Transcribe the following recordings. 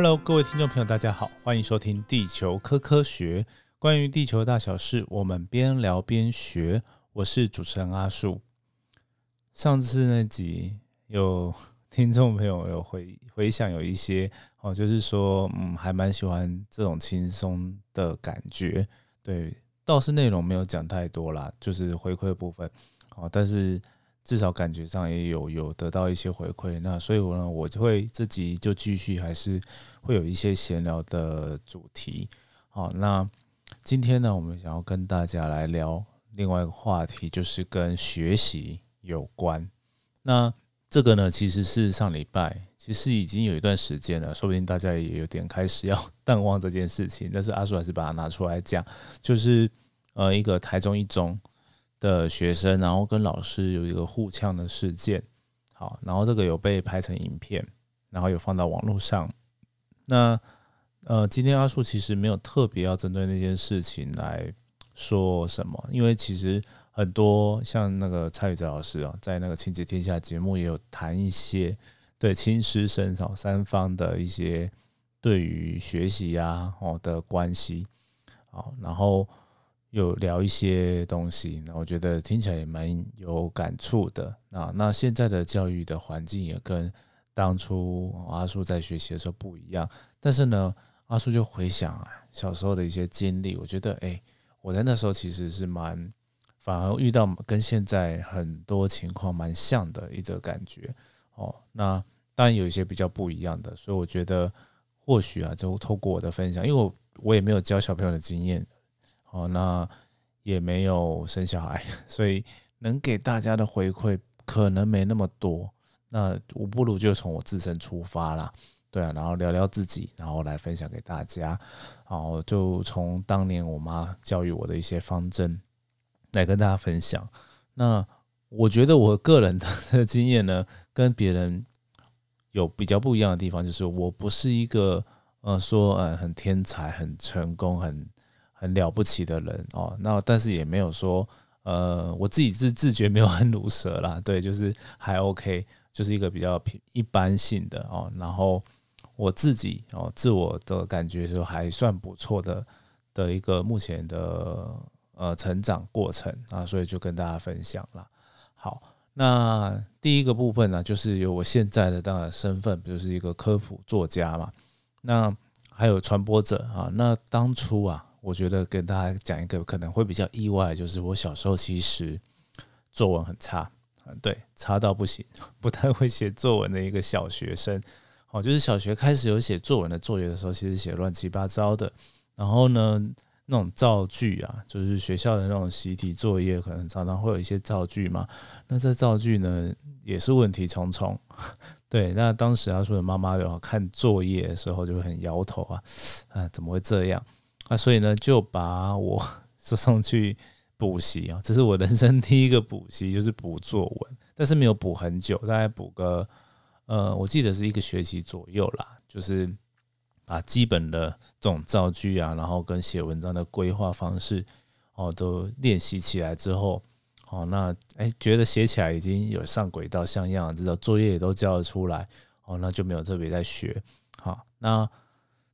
Hello，各位听众朋友，大家好，欢迎收听《地球科科学》，关于地球大小事，我们边聊边学。我是主持人阿树。上次那集有听众朋友有回回想，有一些哦，就是说，嗯，还蛮喜欢这种轻松的感觉。对，倒是内容没有讲太多啦，就是回馈部分哦，但是。至少感觉上也有有得到一些回馈，那所以我呢，我就会自己就继续还是会有一些闲聊的主题。好，那今天呢，我们想要跟大家来聊另外一个话题，就是跟学习有关。那这个呢，其实是上礼拜，其实已经有一段时间了，说不定大家也有点开始要 淡忘这件事情，但是阿叔还是把它拿出来讲，就是呃，一个台中一中。的学生，然后跟老师有一个互呛的事件，好，然后这个有被拍成影片，然后有放到网络上。那呃，今天阿树其实没有特别要针对那件事情来说什么，因为其实很多像那个蔡宇哲老师啊，在那个亲子天下节目也有谈一些对亲师生少三方的一些对于学习啊哦的关系，好，然后。有聊一些东西，那我觉得听起来也蛮有感触的。那那现在的教育的环境也跟当初阿叔在学习的时候不一样。但是呢，阿叔就回想啊小时候的一些经历，我觉得哎，我在那时候其实是蛮反而遇到跟现在很多情况蛮像的一个感觉哦。那当然有一些比较不一样的，所以我觉得或许啊，就透过我的分享，因为我我也没有教小朋友的经验。哦，那也没有生小孩，所以能给大家的回馈可能没那么多。那我不如就从我自身出发啦，对啊，然后聊聊自己，然后来分享给大家。然后就从当年我妈教育我的一些方针来跟大家分享。那我觉得我个人的 经验呢，跟别人有比较不一样的地方，就是我不是一个呃说呃很天才、很成功、很。很了不起的人哦，那但是也没有说，呃，我自己是自觉没有很鲁蛇啦，对，就是还 OK，就是一个比较一般性的哦，然后我自己哦，自我的感觉就还算不错的的一个目前的呃成长过程啊，所以就跟大家分享了。好，那第一个部分呢，就是有我现在的当然身份，就是一个科普作家嘛，那还有传播者啊，那当初啊。我觉得跟大家讲一个可能会比较意外，就是我小时候其实作文很差，嗯对，差到不行，不太会写作文的一个小学生。哦，就是小学开始有写作文的作业的时候，其实写乱七八糟的。然后呢，那种造句啊，就是学校的那种习题作业，可能常常会有一些造句嘛。那这造句呢，也是问题重重。对，那当时他说的妈妈有看作业的时候就会很摇头啊，啊，怎么会这样？啊，所以呢，就把我 送去补习啊，这是我人生第一个补习，就是补作文，但是没有补很久，大概补个呃，我记得是一个学期左右啦，就是把基本的这种造句啊，然后跟写文章的规划方式哦，都练习起来之后，哦，那哎，觉得写起来已经有上轨道像样，知道作业也都交得出来，哦，那就没有特别在学，好，那。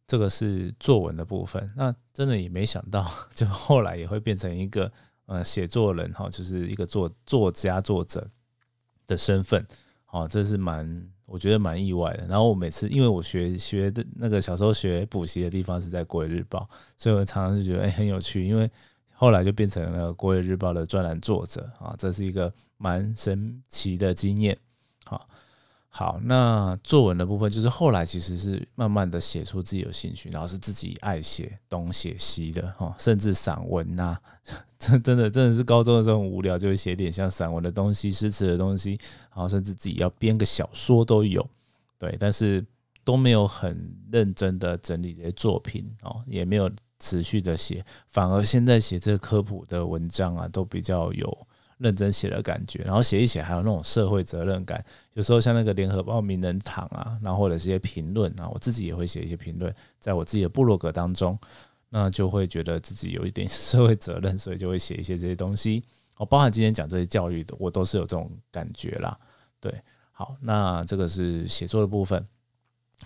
这个是作文的部分，那真的也没想到，就后来也会变成一个呃写作人哈，就是一个作作家作者的身份，啊，这是蛮我觉得蛮意外的。然后我每次因为我学学的那个小时候学补习的地方是在国语日报，所以我常常就觉得哎很有趣，因为后来就变成了国语日报的专栏作者。啊，这是一个蛮神奇的经验，好，那作文的部分就是后来其实是慢慢的写出自己有兴趣，然后是自己爱写东写西的哈，甚至散文呐，真真的真的是高中的时候很无聊就会写点像散文的东西、诗词的东西，然后甚至自己要编个小说都有，对，但是都没有很认真的整理这些作品哦，也没有持续的写，反而现在写这个科普的文章啊，都比较有。认真写的感觉，然后写一写，还有那种社会责任感。有时候像那个联合报名人堂啊，然后或者是一些评论啊，我自己也会写一些评论，在我自己的部落格当中，那就会觉得自己有一点社会责任，所以就会写一些这些东西。哦，包含今天讲这些教育的，我都是有这种感觉啦。对，好，那这个是写作的部分。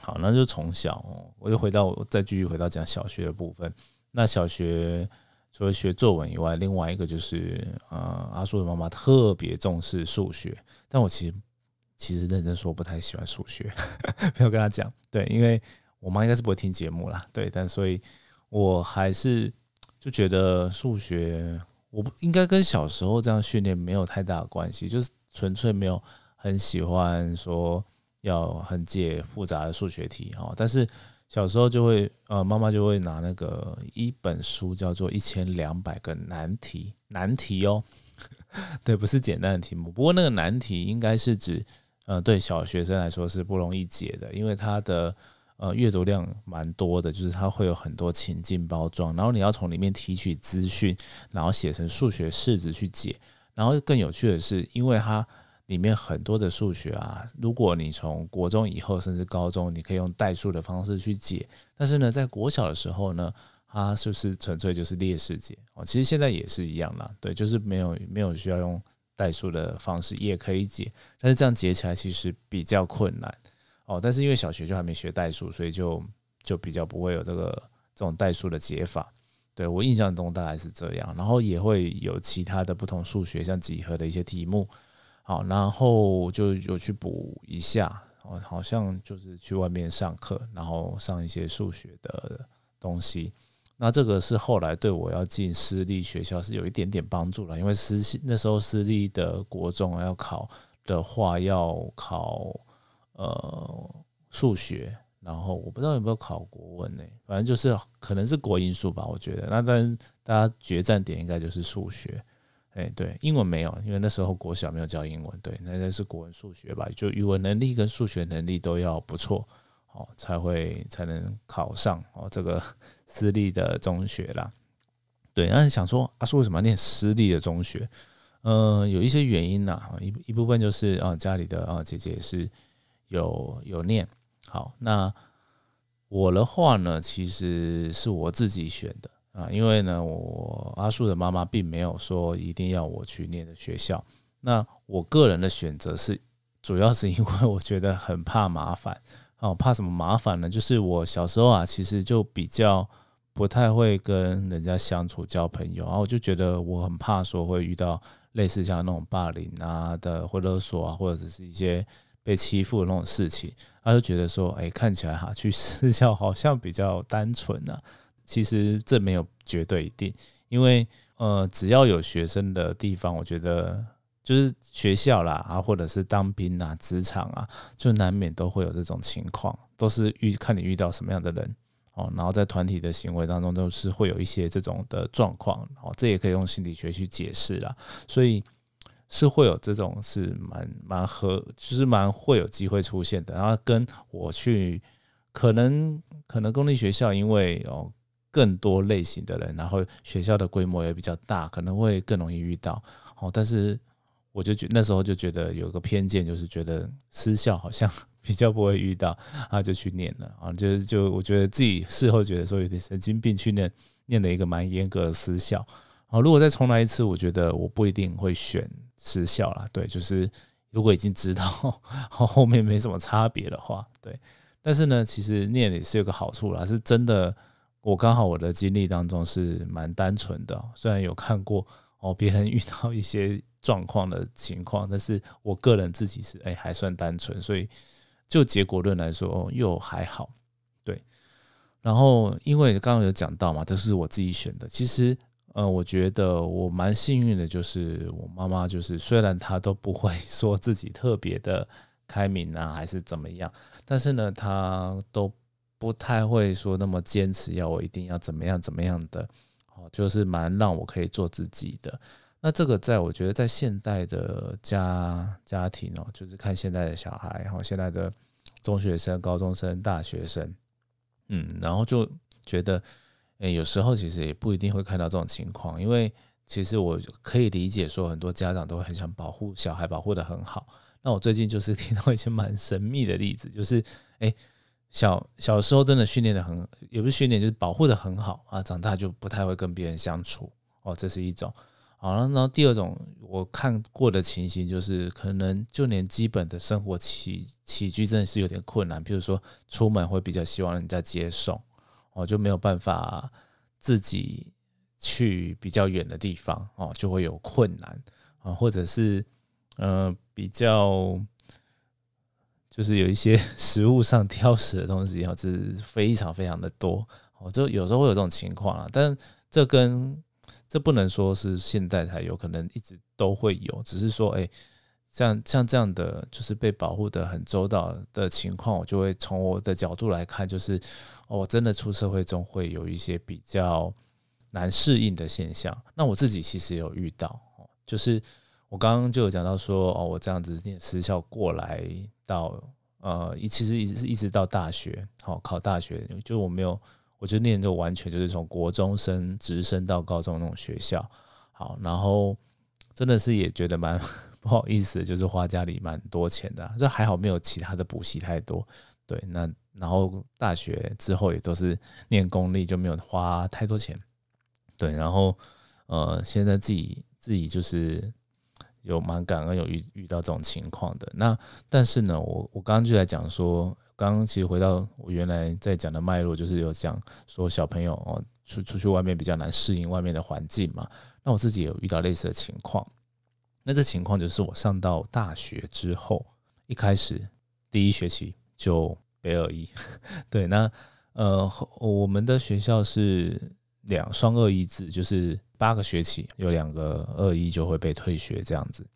好，那就从小，我就回到再继续回到讲小学的部分。那小学除了学作文以外，另外一个就是呃，阿叔的妈妈特别重视数学，但我其实其实认真说不太喜欢数学，没有跟他讲。对，因为我妈应该是不会听节目啦，对，但所以我还是就觉得数学我不应该跟小时候这样训练没有太大的关系，就是纯粹没有很喜欢说。要很解复杂的数学题哦，但是小时候就会呃，妈妈就会拿那个一本书叫做《一千两百个难题》难题哦，对，不是简单的题目。不过那个难题应该是指呃，对小学生来说是不容易解的，因为它的呃阅读量蛮多的，就是它会有很多情境包装，然后你要从里面提取资讯，然后写成数学式子去解。然后更有趣的是，因为它里面很多的数学啊，如果你从国中以后，甚至高中，你可以用代数的方式去解。但是呢，在国小的时候呢，它就是纯粹就是列式解哦。其实现在也是一样啦，对，就是没有没有需要用代数的方式也可以解，但是这样解起来其实比较困难哦。但是因为小学就还没学代数，所以就就比较不会有这个这种代数的解法。对我印象中大概是这样，然后也会有其他的不同数学，像几何的一些题目。好，然后就有去补一下，哦，好像就是去外面上课，然后上一些数学的东西。那这个是后来对我要进私立学校是有一点点帮助了，因为私那时候私立的国中要考的话要考呃数学，然后我不知道有没有考国文呢，反正就是可能是国英数吧，我觉得。那但大家决战点应该就是数学。哎，对，英文没有，因为那时候国小没有教英文。对，那那是国文、数学吧，就语文能力跟数学能力都要不错，哦，才会才能考上哦这个 私立的中学啦。对，那想说阿叔为什么要念私立的中学？嗯，有一些原因呐，一一部分就是啊家里的啊姐姐是有有念。好，那我的话呢，其实是我自己选的。啊，因为呢，我阿树的妈妈并没有说一定要我去念的学校。那我个人的选择是，主要是因为我觉得很怕麻烦。哦，怕什么麻烦呢？就是我小时候啊，其实就比较不太会跟人家相处、交朋友，然后我就觉得我很怕说会遇到类似像那种霸凌啊的，或勒索啊，或者是一些被欺负的那种事情。他就觉得说，哎，看起来哈，去 私校好像比较单纯啊。其实这没有绝对一定，因为呃，只要有学生的地方，我觉得就是学校啦啊，或者是当兵啊、职场啊，就难免都会有这种情况，都是遇看你遇到什么样的人哦。然后在团体的行为当中，都是会有一些这种的状况哦。这也可以用心理学去解释啦，所以是会有这种是蛮蛮合，就是蛮会有机会出现的。然后跟我去，可能可能公立学校，因为哦。更多类型的人，然后学校的规模也比较大，可能会更容易遇到。哦，但是我就觉那时候就觉得有个偏见，就是觉得私校好像比较不会遇到，啊，就去念了啊，就就我觉得自己事后觉得说有点神经病，去念念了一个蛮严格的私校。啊，如果再重来一次，我觉得我不一定会选私校了。对，就是如果已经知道 后面没什么差别的话，对。但是呢，其实念也是有个好处啦，是真的。我刚好我的经历当中是蛮单纯的，虽然有看过哦别人遇到一些 状况的情况，但是我个人自己是哎还算单纯，所以就结果论来说又还好，对。然后因为刚刚有讲到嘛，这是我自己选的，其实呃我觉得我蛮幸运的，就是我妈妈就是虽然她都不会 说自己特别的开明啊还是怎么样，但是呢她都。不太会说那么坚持要我一定要怎么样怎么样的，哦，就是蛮让我可以做自己的。那这个在我觉得在现代的家家庭哦，就是看现在的小孩，然后现在的中学生、高中生、大学生，嗯，然后就觉得，诶，有时候其实也不一定会看到这种情况，因为其实我可以理解说很多家长都很想保护小孩，保护的很好。那我最近就是 听到一些蛮神秘的例子，就是诶。小小时候真的训练的很，也不是训练，就是保护的很好啊。长大就不太会跟别人相处哦，这是一种好，然后第二种我看过的情形就是，可能就连基本的生活起起居真的是有点困难，比如说出门会比较希望人家接送，哦，就没有办法自己去比较远的地方，哦，就会有困难啊，或者是呃比较就是有一些 食物上挑食的东西，哦，这是非常非常的多，哦，就有时候会有这种情况啊，但这跟这不能说是现代才有可能一直都会有，只是说，哎，像像这样的就是被保护的很周到的情况，我就会从我的角度来看，就是哦，真的出社会中会有一些比较难适应的现象。那我自己其实有遇到，就是我刚刚就有讲到说，哦，我这样子念私校过来到呃，一其实一直一直到大学，好考大学，就我没有。我就念就完全就是从国中生直升到高中那种学校，好，然后真的是也觉得蛮 不好意思，就是花家里蛮多钱的，就还好没有其他的补习太多，对，那然后大学之后也都是念公立，就没有花太多钱，对，然后呃，现在自己自己就是有蛮感恩有遇遇到这种情况的，那但是呢，我我刚刚就在讲说。刚刚其实回到我原来在讲的脉络，就是有讲说小朋友哦出出去外面比较难适应外面的环境嘛。那我自己有遇到类似的情况。那这情况就是我上到大学之后，一开始第一学期就北二一，对，那呃我们的学校是两双二一制，就是八个学期有两个二一就会被退学这样子。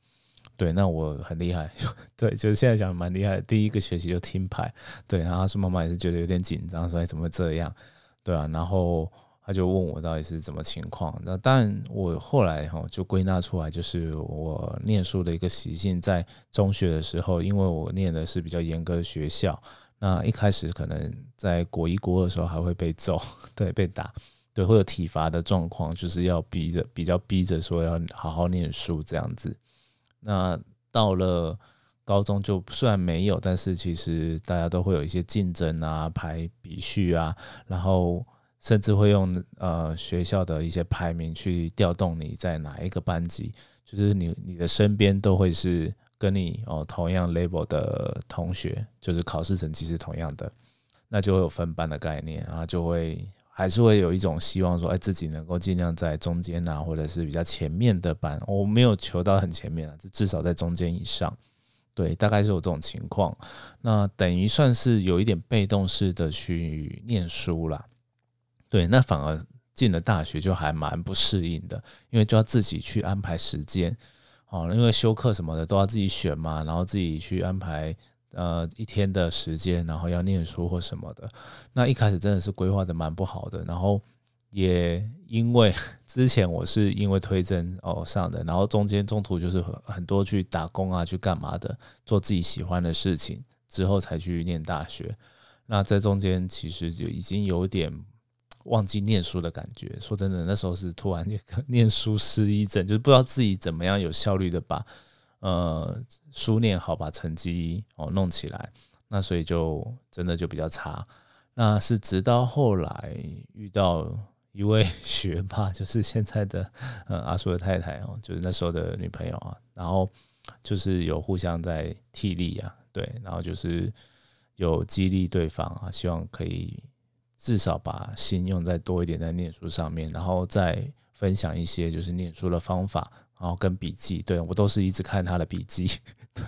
对，那我很厉害，对，就是现在讲蛮厉害。第一个学期就听牌，对，然后他妈妈也是觉得有点紧张，说哎怎么这样，对啊，然后他就问我到底是怎么情况。那但我后来哈就归纳出来，就是我念书的一个习性，在中学的时候，因为我念的是比较严格的学校，那一开始可能在国一国二的时候还会被揍，对，被打，对，会有体罚的状况，就是要逼着比较逼着说要好好念书这样子。那到了高中就虽然没有，但是其实大家都会有一些竞争啊、排比序啊，然后甚至会用呃学校的一些排名去调动你在哪一个班级，就是你你的身边都会是跟你哦同样 level 的同学，就是考试成绩是同样的，那就会有分班的概念啊，就会。还是会有一种希望说，哎，自己能够尽量在中间啊，或者是比较前面的班。我没有求到很前面啊，至少在中间以上。对，大概是有这种情况。那等于算是有一点被动式的去念书啦。对，那反而进了大学就还蛮不适应的，因为就要自己去安排时间。哦，因为修课什么的都要自己选嘛，然后自己去安排。呃，一天的时间，然后要念书或什么的，那一开始真的是规划的蛮不好的。然后也因为之前我是因为推甄哦上的，然后中间中途就是很很多去打工啊，去干嘛的，做自己喜欢的事情，之后才去念大学。那在中间其实就已经有点忘记念书的感觉。说真的，那时候是突然就念书失忆症，就是不知道自己怎么样有效率的把。呃，书念好，把成绩哦弄起来，那所以就真的就比较差。那是直到后来遇到一位学霸，就是现在的 呃阿叔的太太哦，就是那时候的女朋友啊，然后就是有互相在替力啊，对，然后就是有激励对方啊，希望可以至少把心用在多一点在念书上面，然后再分享一些就是念书的方法。然后跟笔记，对我都是一直看他的笔记，对，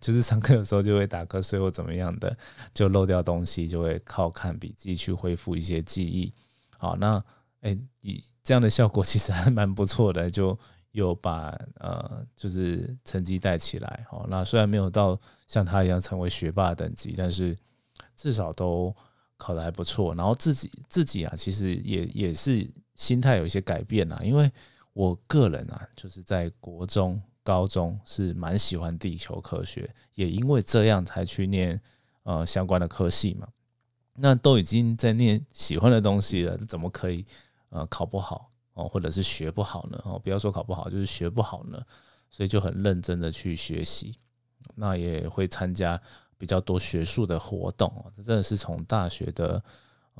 就是上课的时候就会打瞌睡或怎么样的，就漏掉东西，就会靠看笔记去恢复一些记忆。好，那哎，以这样的效果其实还蛮不错的，就有把呃，就是成绩带起来。好，那虽然没有到像他一样成为学霸等级，但是至少都考得还不错。然后自己自己啊，其实也也是心态有一些改变啊，因为。我个人啊，就是在国中、高中是蛮喜欢地球科学，也因为这样才去念呃相关的科系嘛。那都已经在念喜欢的东西了，怎么可以呃考不好哦，或者是学不好呢？哦，不要说考不好，就是学不好呢。所以就很认真的去学习，那也会参加比较多学术的活动这真的是从大学的。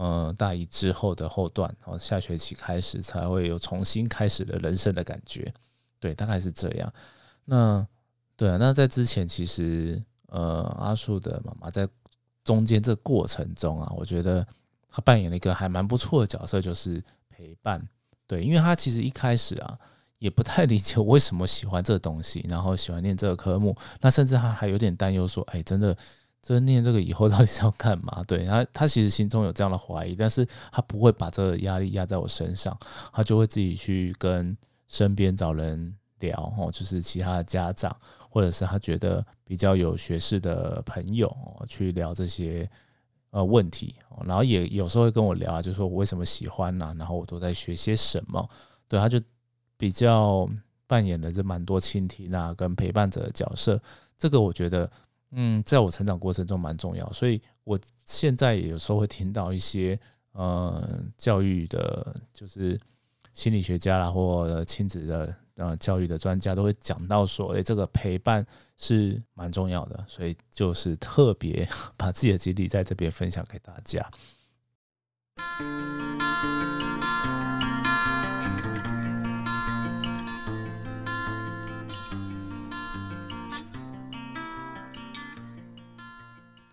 嗯，大一之后的后段，然后下学期开始才会有重新开始的人生的感觉。对，大概是这样。那对啊，那在之前其实呃，阿树的妈妈在中间这过程中啊，我觉得她扮演了一个还蛮不错的角色，就是陪伴。对，因为她其实一开始啊，也不太理解为什么喜欢这东西，然后喜欢念这个科目，那甚至她还有点担忧说，哎，真的。这念这个以后到底是要干嘛？对他，他其实心中有这样的怀疑，但是他不会把这个压力压在我身上，他就会自己去跟身边找人聊，哦，就是其他的家长，或者是他觉得比较有学识的朋友去聊这些呃问题，然后也有时候会跟我聊啊，就说我为什么喜欢呢？然后我都在学些什么？对，他就比较扮演了这蛮多倾听啊跟陪伴者的角色，这个我觉得。嗯，在我成长过程中蛮重要，所以我现在也有时候会听到一些呃教育的，就是心理学家啦，或亲子的呃教育的专家都会讲到说，诶，这个陪伴是蛮重要的，所以就是特别 把自己的经历在这边分享给大家。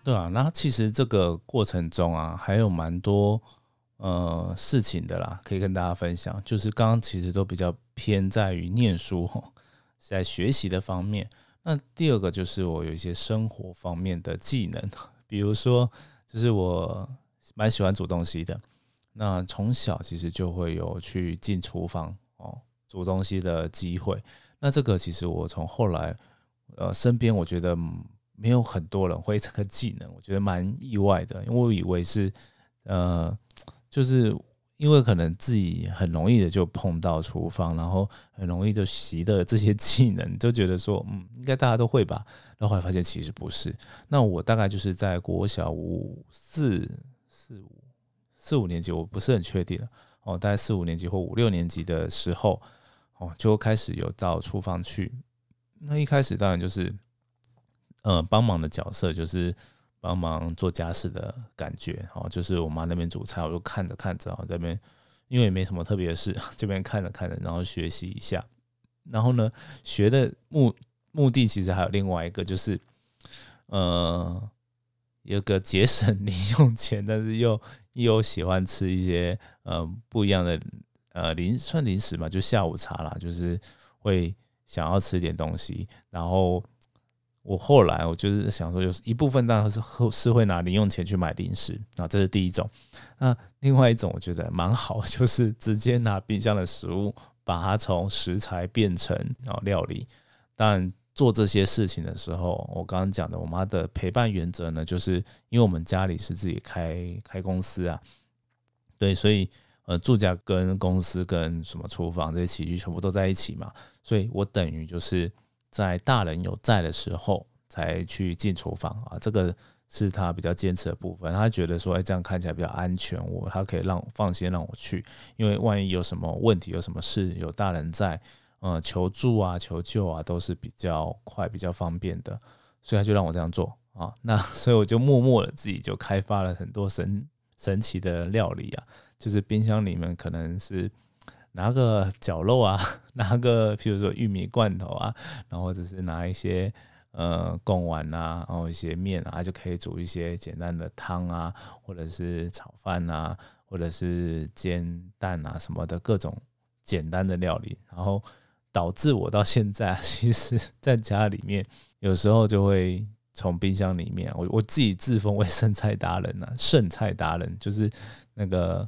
对啊，那其实这个过程中啊，还有蛮多呃事情的啦，可以跟大家分享。就是刚刚其实都比较偏在于念书，在学习的方面。那第二个就是我有一些生活方面的技能，比如说，就是我蛮喜欢煮东西的。那从小其实就会有去进厨房哦煮东西的机会。那这个其实我从后来呃身边，我觉得。没有很多人会这个技能，我觉得蛮意外的，因为我以为是，呃，就是因为可能自己很容易的就碰到厨房，然后很容易就习的这些技能，就觉得说，嗯，应该大家都会吧。然后后来发现其实不是。那我大概就是在国小五四四五四五年级，我不是很确定哦，大概四五年级或五六年级的时候，哦，就开始有到厨房去。那一开始当然就是。呃，帮忙的角色就是帮忙做家事的感觉，哦，就是我妈那边煮菜，我就看着看着，哦，这边因为也没什么特别的事，这边看着看着，然后学习一下，然后呢，学的目目的其实还有另外一个，就是呃，有个节省零用钱，但是又又喜欢吃一些呃不一样的呃零算零食嘛，就下午茶啦，就是会想要吃点东西，然后。我后来我就是想说，就是一部分当然是是会拿零用钱去买零食啊，这是第一种。那另外一种我觉得蛮好，就是直接拿冰箱的食物，把它从食材变成啊料理。当然做这些事情的时候，我刚刚讲的我妈的陪伴原则呢，就是因为我们家里是自己开开公司啊，对，所以呃住家跟公司跟什么厨房这些起居全部都在一起嘛，所以我等于就是。在大人有在的时候才去进厨房啊，这个是他比较坚持的部分。他觉得说，哎，这样看起来比较安全，我他可以让放心让我去，因为万一有什么问题、有什么事，有大人在，呃，求助啊、求救啊，都是比较快、比较方便的，所以他就让我这样做啊。那所以我就默默的自己就开发了很多神神奇的料理啊，就是冰箱里面可能是。拿个绞肉啊，拿个譬如说玉米罐头啊，然后或者是拿一些呃贡丸啊，然后一些面啊，就可以煮一些简单的汤啊，或者是炒饭啊，或者是煎蛋啊什么的各种简单的料理，然后导致我到现在 其实在家里面有时候就会从冰箱里面，我我自己自封为剩菜达人呐，剩菜达人就是那个。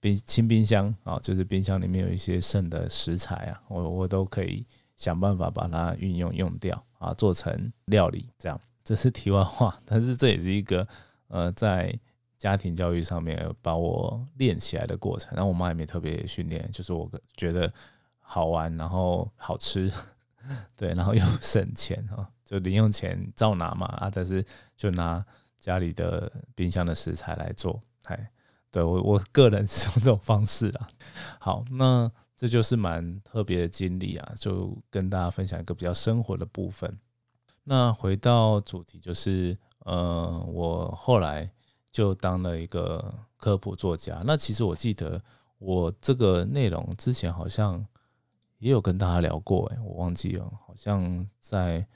冰清冰箱啊，就是冰箱里面有一些剩的食材啊，我我都可以想办法把它运用用掉啊，做成料理。这样这是题外话，但是这也是一个呃，在家庭教育上面把我练起来的过程。然后我妈也没特别训练，就是我觉得好玩，然后好吃，对，然后又省钱啊，就零用钱照拿嘛啊，但是就拿家里的冰箱的食材来做，哎。对我我个人 是用这种方式啊。好，那这就是蛮特别的经历啊，就跟大家分享一个比较生活的部分。那回到主题，就是呃，我后来就当了一个科普作家。那其实我记得我这个内容之前好像也有跟大家聊过，哎，我忘记了，好像在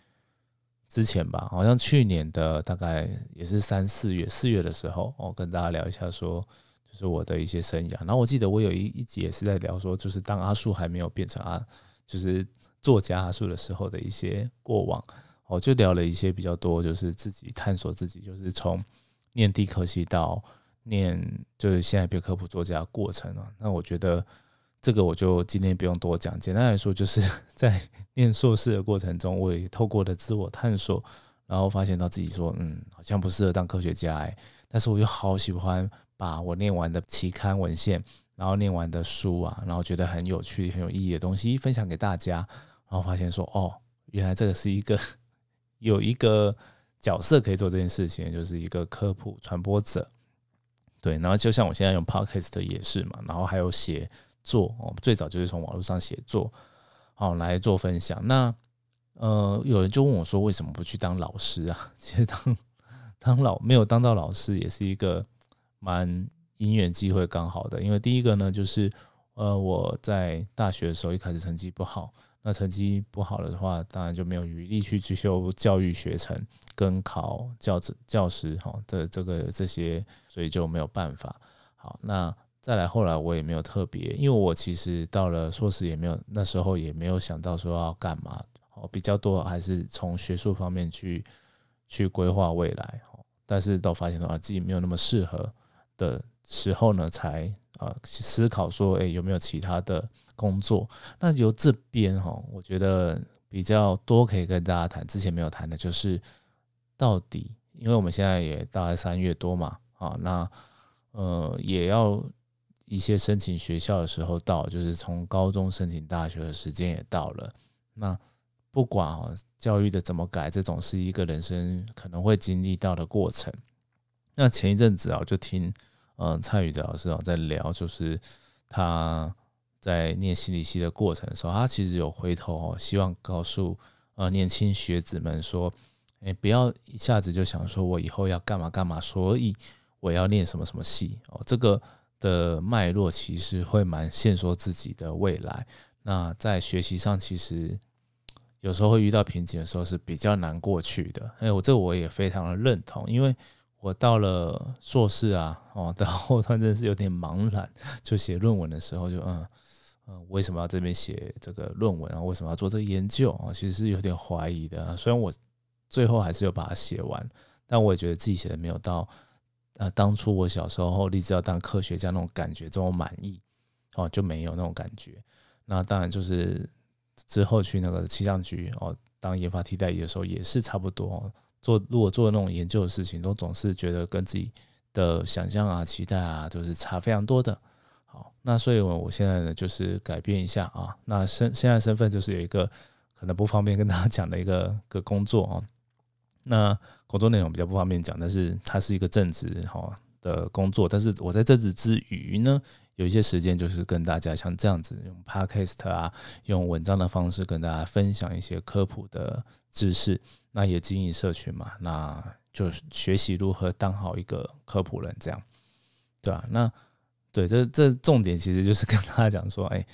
之前吧，好像去年的大概也是三四月，四月的时候，我跟大家聊一下，说是我的一些生涯。然后我记得我有一一集也是在聊说，就是当阿树还没有变成阿，就是作家阿树的时候的一些过往，我就聊了一些比较多，就是自己探索自己，就是从念地科系到念，就是现在变科普作家过程啊。那我觉得。这个我就今天不用多讲，简单来说，就是 在念硕士的过程中，我也透过的自我探索，然后发现到自己说，嗯，好像不适合当科学家哎，但是我又好喜欢把我念完的期刊文献，然后念完的书啊，然后觉得很有趣、很有意义的东西分享给大家，然后发现说，哦，原来这个是一个有一个角色可以做这件事情，就是一个科普传播者，对，然后就像我现在用 podcast 也是嘛，然后还有写。作哦，最早就是从网络上写作，哦来做分享。那呃，有人就问我说，为什么不去当老师啊？其实当当老没有当到老师，也是一个蛮因缘机会刚好的。因为第一个呢，就是呃，我在大学的时候一开始成绩不好，那成绩不好了的话，当然就没有余力去去修教育学程跟考教职教师哈的这个这些，所以就没有办法。好，那。再来，后来我也没有特别，因为我其实到了硕士也没有，那时候也没有想到说要干嘛，哦，比较多还是从学术方面去去规划未来，哦，但是到发现的话自己没有那么适合的时候呢，才啊思考说，哎，有没有其他的工作？那由这边哈，我觉得比较多可以跟大家谈，之前没有谈的就是到底，因为我们现在也大概三月多嘛，啊，那呃也要。一些申请学校的时候到，就是从高中申请大学的时间也到了。那不管，教育的怎么改，这种是一个人生可能会经历到的过程。那前一阵子啊，就听嗯蔡宇哲老师啊在聊，就是他在念心理系的过程的时候，他其实有回头哦，希望告诉呃年轻学子们说，哎，不要一下子就想说我以后要干嘛干嘛，所以我要念什么什么系哦，这个。的脉络其实会蛮限缩自己的未来。那在学习上，其实有时候会遇到瓶颈的时候是比较难过去的。哎，我这我也非常的认同，因为我到了硕士啊，哦，到后端真的是有点茫然。就写论文的时候，就嗯嗯，为什么要这边写这个论文啊？为什么要做这个研究啊？其实是有点怀疑的啊。虽然我最后还是有把它写完，但我也觉得自己写的没有到。呃，当初我小时候立志要当科学家那种感觉这么满意哦，就没有那种感觉。那当然就是之后去那个气象局哦，当研发替代役的时候也是差不多。做如果做那种研究的事情，都总是觉得跟自己的想象啊、期待啊，都是差非常多的。好，那所以我我现在呢，就是改变一下啊。那身现在身份就是有一个可能不方便跟大家 讲的一个个工作啊。那工作内容比较不方便讲，但是它是一个正职哈的工作。但是我在正职之余呢，有一些时间就是跟大家像这样子用 podcast 啊，用文章的方式跟大家分享一些科普的知识。那也经营社群嘛，那就学习如何当好一个科普人，这样对吧？那对这这重点其实就是跟大家讲说，哎，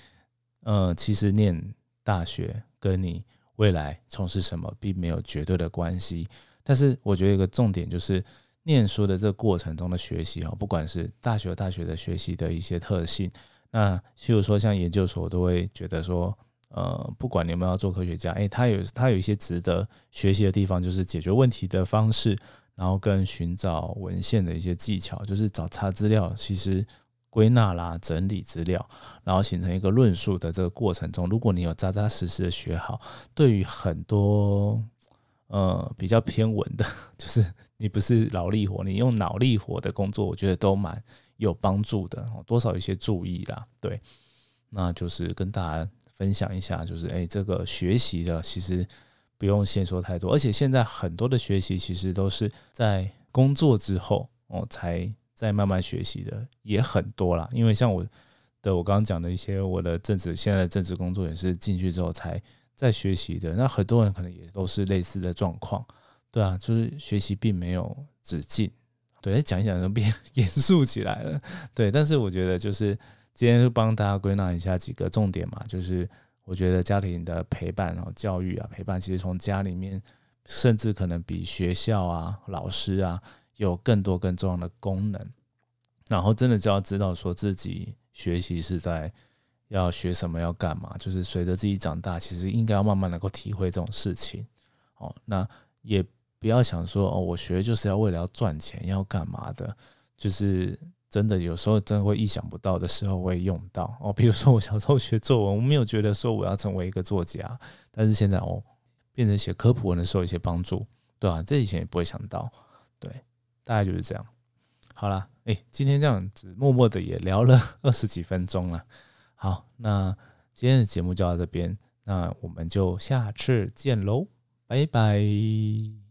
呃，其实念大学跟你。未来从事什么并没有绝对的关系，但是我觉得一个重点就是念书的这个过程中的学习哦，不管是大学大学的学习的一些特性，那譬如说像研究所，都会觉得说，呃，不管你们要做科学家，诶，他有他有一些值得学习的地方，就是解决问题的方式，然后跟寻找文献的一些技巧，就是找查资料，其实。归纳啦，整理资料，然后形成一个论述的这个过程中，如果你有扎扎实实的学好，对于很多呃比较偏文的，就是你不是劳力活，你用脑力活的工作，我觉得都蛮有帮助的，多少有一些注意啦。对，那就是跟大家分享一下，就是哎，这个学习的其实不用先说太多，而且现在很多的学习其实都是在工作之后哦才。在慢慢学习的也很多啦，因为像我的我刚刚讲的一些我的政治现在的政治工作也是进去之后才在学习的，那很多人可能也都是类似的状况，对啊，就是学习并没有止境，对，讲一讲就变 严肃起来了，对，但是我觉得就是今天就帮大家归纳一下几个重点嘛，就是。我觉得家庭的陪伴哦，教育啊，陪伴其实从家里面，甚至可能比学校啊、老师啊有更多更重要的功能。然后真的就要知道说自己学习是在要学什么，要干嘛，就是随着自己长大，其实应该要慢慢能够体会这种事情。哦，那也不要想说哦，我学就是要为了要赚钱，要干嘛的，就是真的有时候真的会意想不到的时候会用到哦。比如说我小时候学作文，我没有觉得说我要成为一个作家，但是现在哦，变成写科普文的时候一些帮助，对吧？这以前也不会想到，对，大概就是这样。好了。哎，今天这样子默默的也聊了 二十几分钟了。好，那今天的节目就到这边，那我们就下次见喽，拜拜。